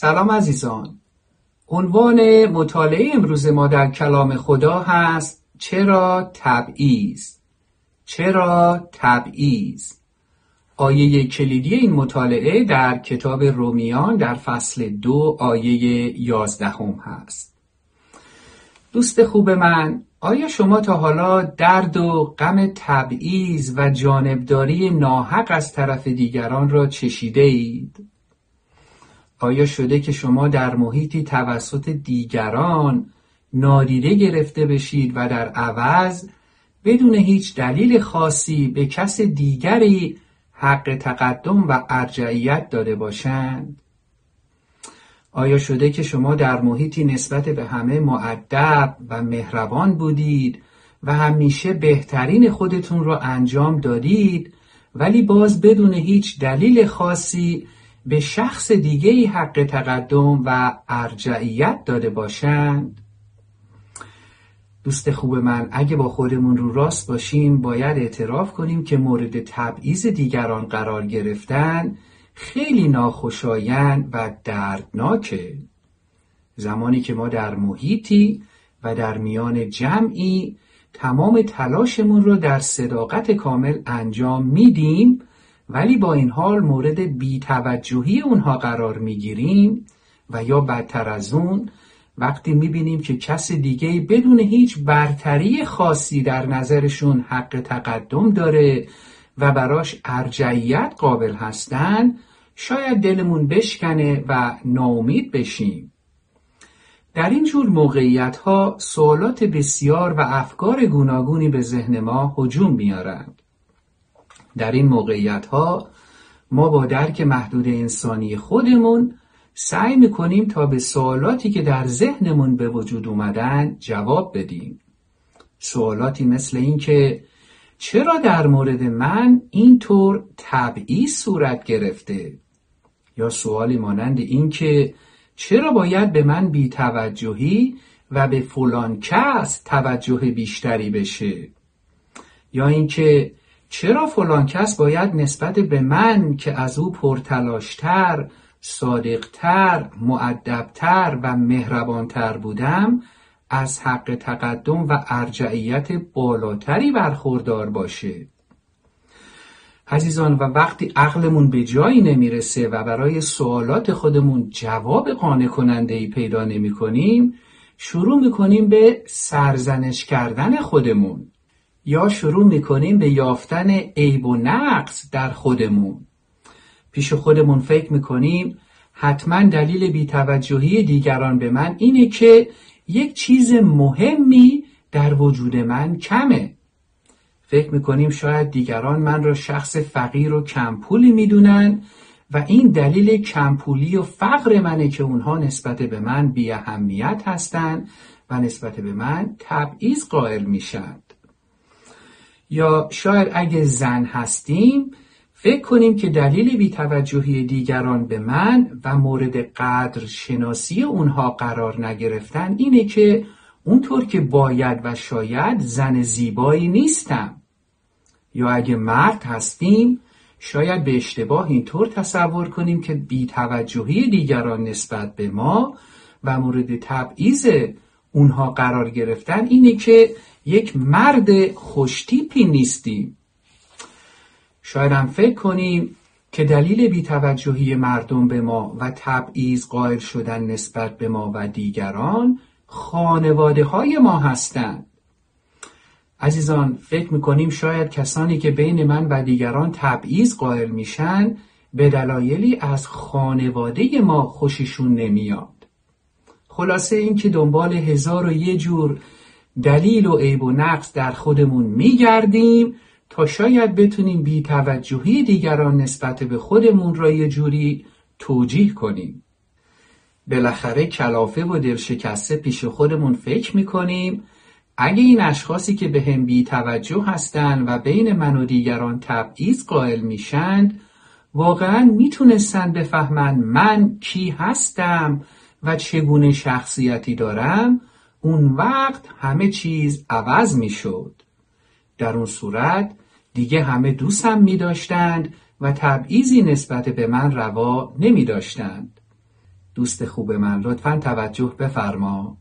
سلام عزیزان. عنوان مطالعه امروز ما در کلام خدا هست چرا تبعیض؟ چرا تبعیض؟ آیه کلیدی این مطالعه در کتاب رومیان در فصل دو آیه یازدهم هست. دوست خوب من آیا شما تا حالا درد و غم تبعیض و جانبداری ناحق از طرف دیگران را چشیده اید؟ آیا شده که شما در محیطی توسط دیگران نادیده گرفته بشید و در عوض بدون هیچ دلیل خاصی به کس دیگری حق تقدم و ارجعیت داده باشند؟ آیا شده که شما در محیطی نسبت به همه معدب و مهربان بودید و همیشه بهترین خودتون را انجام دادید ولی باز بدون هیچ دلیل خاصی به شخص دیگه حق تقدم و ارجعیت داده باشند. دوست خوب من اگه با خودمون رو راست باشیم باید اعتراف کنیم که مورد تبعیض دیگران قرار گرفتن خیلی ناخوشایند و دردناکه. زمانی که ما در محیطی و در میان جمعی تمام تلاشمون رو در صداقت کامل انجام میدیم ولی با این حال مورد بیتوجهی اونها قرار می‌گیریم و یا بدتر از اون وقتی می‌بینیم که کس دیگه بدون هیچ برتری خاصی در نظرشون حق تقدم داره و براش ارجعیت قابل هستن شاید دلمون بشکنه و ناامید بشیم. در این جور موقعیت ها سوالات بسیار و افکار گوناگونی به ذهن ما هجوم میارند در این موقعیت ها ما با درک محدود انسانی خودمون سعی می‌کنیم تا به سوالاتی که در ذهنمون به وجود اومدن جواب بدیم. سوالاتی مثل این که چرا در مورد من اینطور طبعی صورت گرفته؟ یا سوالی مانند این که چرا باید به من بیتوجهی و به فلان کس توجه بیشتری بشه؟ یا اینکه چرا فلان کس باید نسبت به من که از او پرتلاشتر صادقتر معدبتر و مهربانتر بودم از حق تقدم و ارجعیت بالاتری برخوردار باشه؟ عزیزان و وقتی عقلمون به جایی نمی‌رسه و برای سوالات خودمون جواب قانع کننده ای پیدا نمی کنیم شروع می‌کنیم به سرزنش کردن خودمون. یا شروع می‌کنیم به یافتن عیب و نقص در خودمون. پیش خودمون فکر می‌کنیم حتما دلیل بیتوجهی دیگران به من اینه که یک چیز مهمی در وجود من کمه. فکر می‌کنیم شاید دیگران من را شخص فقیر و کمپولی می‌دونن و این دلیل کمپولی و فقر منه که اونها نسبت به من بی اهمیت هستند و نسبت به من تبعیض قائل میشن. یا شاید اگه زن هستیم فکر کنیم که دلیل بیتوجهی دیگران به من و مورد قدر شناسی اونها قرار نگرفتن اینه که اونطور که باید و شاید زن زیبایی نیستم. یا اگه مرد هستیم شاید به اشتباه اینطور تصور کنیم که بیتوجهی دیگران نسبت به ما و مورد تبعیض اونها قرار گرفتن اینه که یک مرد خوشتیپی نیستیم. شاید هم فکر کنیم که دلیل بیتوجهی مردم به ما و تبعیض قائل شدن نسبت به ما و دیگران خانواده های ما هستند. عزیزان فکر می‌کنیم شاید کسانی که بین من و دیگران تبعیض قائل میشن به دلایلی از خانواده ما خوششون نمیاد. خلاصه این که دنبال هزار و یه جور دلیل و عیب و نقص در خودمون میگردیم تا شاید بتونیم بی توجهی دیگران نسبت به خودمون را یه جوری توجیه کنیم. بالاخره کلافه و دلشکسته پیش خودمون فکر می‌کنیم اگه این اشخاصی که به هم بی توجه هستند و بین من و دیگران تبعیض قائل میشند واقعا می‌تونستن بفهمن من کی هستم و چگونه شخصیتی دارم اون وقت همه چیز عوض می‌شد. در اون صورت دیگه همه دوستم می داشتند و تبعیضی نسبت به من روا نمی داشتند. دوست خوب من لطفا توجه بفرما.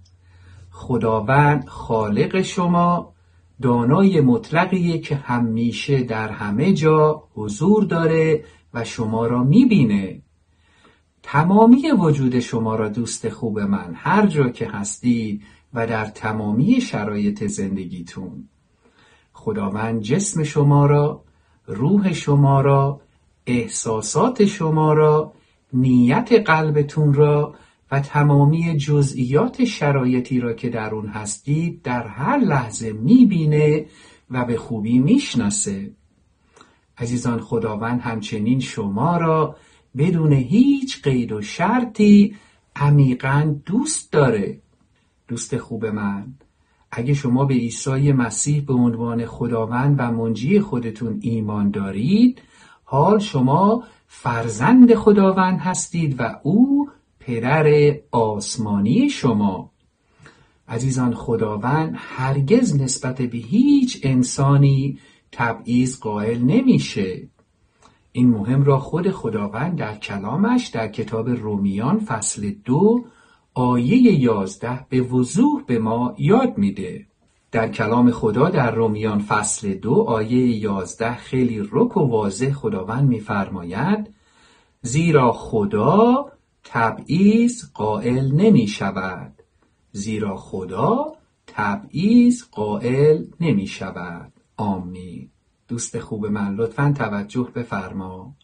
خداوند خالق شما دانای مطلقیه که همیشه در همه جا حضور داره و شما را می‌بینه. تمامی وجود شما را دوست خوب من هر جا که هستید و در تمامی شرایط زندگیتون. خداوند جسم شما را روح شما را احساسات شما را نیت قلبتون را و تمامی جزئیات شرایطی را که در اون هستید در هر لحظه می‌بینه و به خوبی می‌شناسه. عزیزان خداوند همچنین شما را بدون هیچ قید و شرطی عمیقا دوست داره. دوست خوب من اگه شما به عیسی مسیح به عنوان خداوند و منجی خودتون ایمان دارید حال شما فرزند خداوند هستید و او پدر آسمانی شما. عزیزان خداوند هرگز نسبت به هیچ انسانی تبعیض قائل نمیشه. این مهم را خود خداوند در کلامش در کتاب رومیان فصل دو آیه یازده به وضوح به ما یاد میده. در کلام خدا در رومیان فصل دو آیه یازده خیلی رک و واضح خداوند میفرماید زیرا خدا تبعیض قائل نمی شود زیرا خدا تبعیض قائل نمی شود آمین. دوست خوب من لطفا توجه بفرما.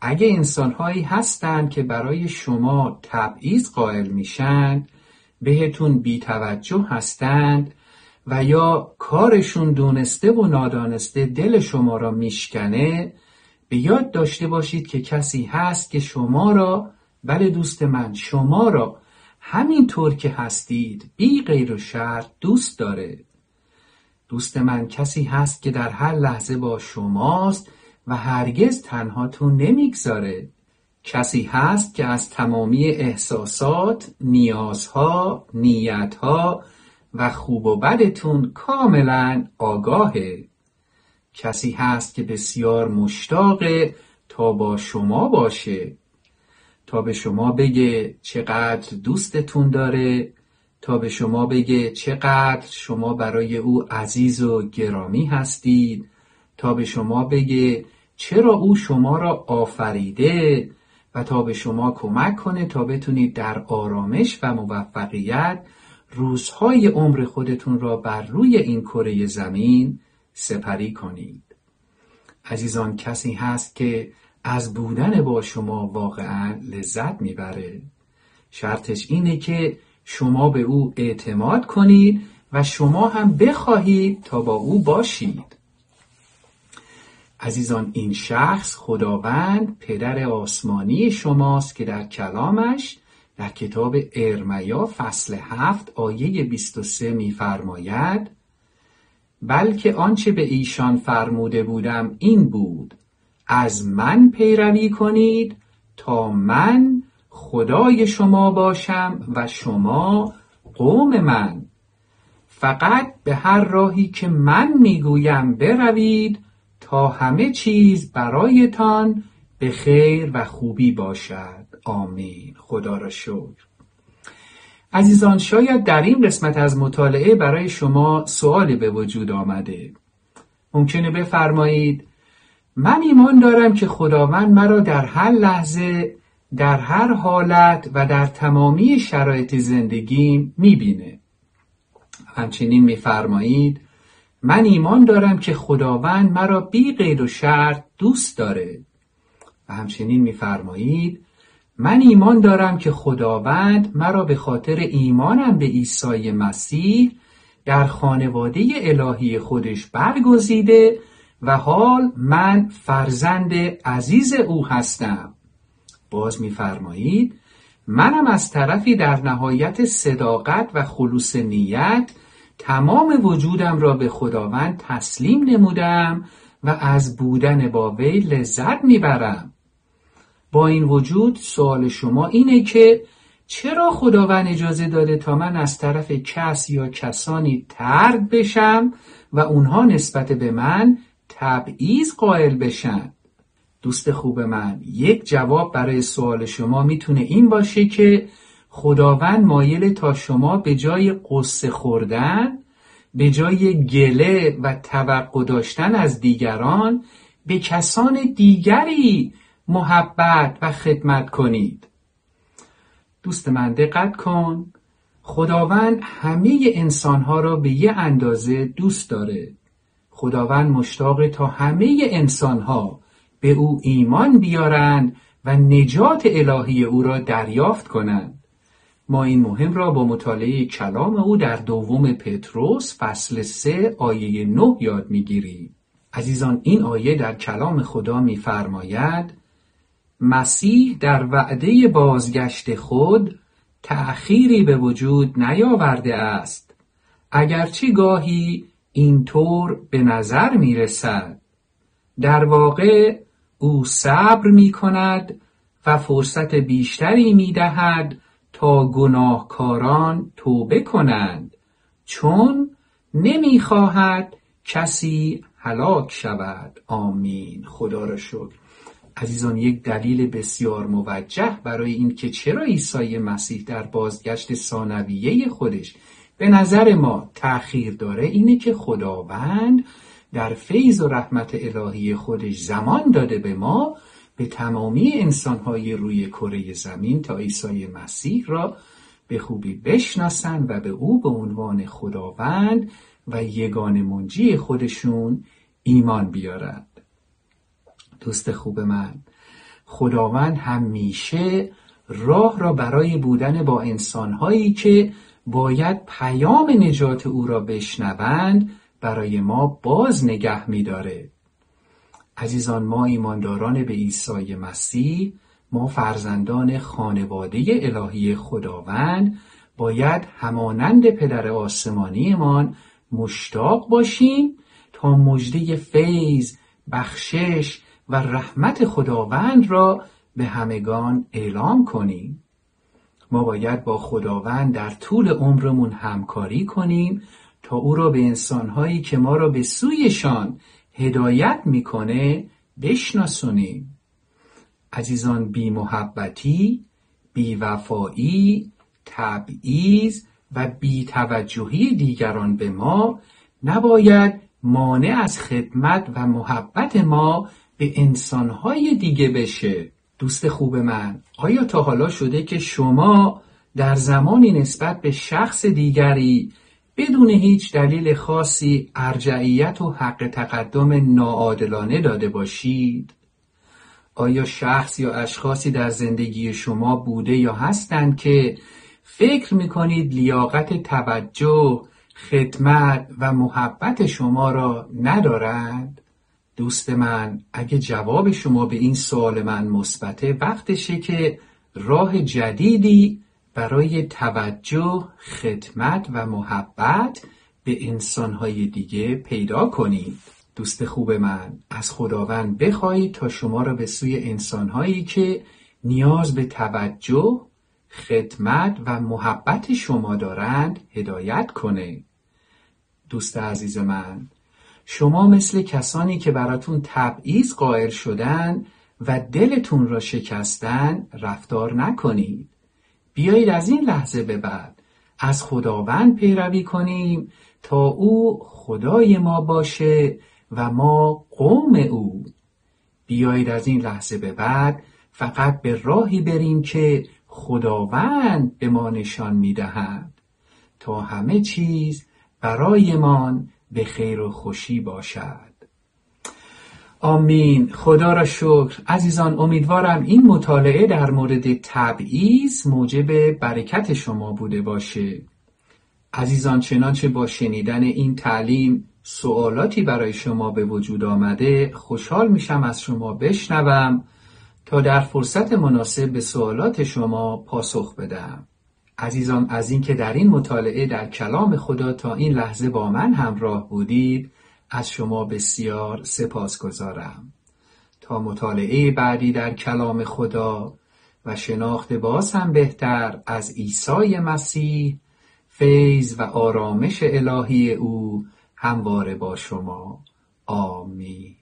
اگه انسانهایی هستند که برای شما تبعیض قائل میشن بهتون بیتوجه هستند و یا کارشون دونسته و نادانسته دل شما را میشکنه به یاد داشته باشید که کسی هست که شما را بله دوست من شما را همینطور که هستید بی غیر و شرط دوست داره. دوست من کسی هست که در هر لحظه با شماست و هرگز تنهاتون نمی‌گذاره. کسی هست که از تمامی احساسات، نیازها، نیتها و خوب و بدتون کاملا آگاهه. کسی هست که بسیار مشتاقه تا با شما باشه. تا به شما بگه چقدر دوستتون داره تا به شما بگه چقدر شما برای او عزیز و گرامی هستید. تا به شما بگه چرا او شما را آفریده و تا به شما کمک کنه تا بتونید در آرامش و موفقیت روزهای عمر خودتون را بر روی این کره زمین سپری کنید. عزیزان کسی هست که از بودن با شما واقعا لذت می‌بره. شرطش اینه که شما به او اعتماد کنید و شما هم بخواهید تا با او باشید. عزیزان این شخص خداوند پدر آسمانی شماست که در کلامش در کتاب ارمیا فصل هفت آیه 23 میفرماید بلکه آنچه به ایشان فرموده بودم این بود از من پیروی کنید تا من خدای شما باشم و شما قوم من. فقط به هر راهی که من می‌گویم بروید تا همه چیز برایتان به خیر و خوبی باشد. آمین. خدا را شکر. عزیزان شاید در این قسمت از مطالعه برای شما سوالی به وجود آمده. ممکنه بفرمایید من ایمان دارم که خداوند مرا در هر لحظه در هر حالت و در تمامی شرایط زندگیم می‌بینه. همچنین میفرمایید من ایمان دارم که خداوند مرا بی قید و شرط دوست داره. و همچنین میفرمایید من ایمان دارم که خداوند مرا به خاطر ایمانم به عیسی مسیح در خانواده الهی خودش برگزیده و حال من فرزند عزیز او هستم. باز میفرمایید منم از طرفی در نهایت صداقت و خلوص نیت تمام وجودم را به خداوند تسلیم نمودم و از بودن با وی لذت می‌برم. با این وجود سوال شما اینه که چرا خداوند اجازه داده تا من از طرف کس یا کسانی ترد بشم و اونها نسبت به من تبعیض قائل بشن؟ دوست خوب من یک جواب برای سوال شما می‌تونه این باشه که خداوند مایل تا شما به جای قصه خوردن به جای گله و توقع داشتن از دیگران به کسان دیگری محبت و خدمت کنید. دوست من دقت کن. خداوند همه انسانها را به یه اندازه دوست داره. خداوند مشتاق تا همه انسانها به او ایمان بیارند و نجات الهی او را دریافت کنند. ما این مهم را با مطالعه کلام او در دوم پتروس فصل سه آیه نه یاد می‌گیریم. عزیزان این آیه در کلام خدا میفرماید مسیح در وعده بازگشت خود تأخیری به وجود نیاورده است. اگرچه گاهی اینطور به نظر می رسد در واقع او صبر می کند و فرصت بیشتری می دهد تا گناهکاران توبه کنند چون نمی خواهد کسی هلاک شود. آمین. خدا را شکر. عزیزان یک دلیل بسیار موجه برای اینکه چرا عیسی مسیح در بازگشت ثانویه خودش به نظر ما تأخیر داره اینه که خداوند در فیض و رحمت الهی خودش زمان داده به ما به تمامی انسانهای روی کره زمین تا عیسی مسیح را به خوبی بشناسند و به او به عنوان خداوند و یگان منجی خودشون ایمان بیارند. دوست خوب من خداوند همیشه راه را برای بودن با انسانهایی که باید پیام نجات او را بشنوند برای ما باز نگه میداره. عزیزان ما ایمانداران به عیسی مسیح ما فرزندان خانواده الهی خداوند باید همانند پدر آسمانیمان مشتاق باشیم تا مژده فیض بخشش و رحمت خداوند را به همگان اعلام کنیم. ما باید با خداوند در طول عمرمون همکاری کنیم تا او را به انسانهایی که ما را به سویشان هدایت می‌کنه بشناسونیم عزیزان بی محبتی بی وفایی تبعیض و بی توجهی دیگران به ما نباید مانع از خدمت و محبت ما به انسانهای دیگه بشه. دوست خوب من آیا تا حالا شده که شما در زمانی نسبت به شخص دیگری بدون هیچ دلیل خاصی ارجعیت و حق تقدم ناعادلانه داده باشید؟ آیا شخص یا اشخاصی در زندگی شما بوده یا هستند که فکر می‌کنید لیاقت توجه، خدمت و محبت شما را ندارند؟ دوست من اگه جواب شما به این سوال من مثبته وقتشه که راه جدیدی برای توجه، خدمت و محبت به انسانهای دیگه پیدا کنید. دوست خوب من از خداوند بخواهید تا شما را به سوی انسانهایی که نیاز به توجه، خدمت و محبت شما دارند هدایت کنه. دوست عزیز من شما مثل کسانی که براتون تبعیض قائل شدن و دلتون را شکستن رفتار نکنید بیایید از این لحظه به بعد از خداوند پیروی کنیم تا او خدای ما باشه و ما قوم او. بیایید از این لحظه به بعد فقط به راهی بریم که خداوند به ما نشان می‌دهد تا همه چیز برایمان به خیر و خوشی باشد. آمین. خدا را شکر. عزیزان امیدوارم این مطالعه در مورد تبعیض موجب برکت شما بوده باشه. عزیزان چنانچه با شنیدن این تعلیم سوالاتی برای شما به وجود آمده خوشحال میشم از شما بشنوم تا در فرصت مناسب به سوالات شما پاسخ بدم. عزیزان از اینکه در این مطالعه در کلام خدا تا این لحظه با من همراه بودید از شما بسیار سپاس گذارم تا مطالعه بعدی در کلام خدا و شناخت باز هم بهتر از عیسی مسیح فیض و آرامش الهی او همواره با شما. آمین.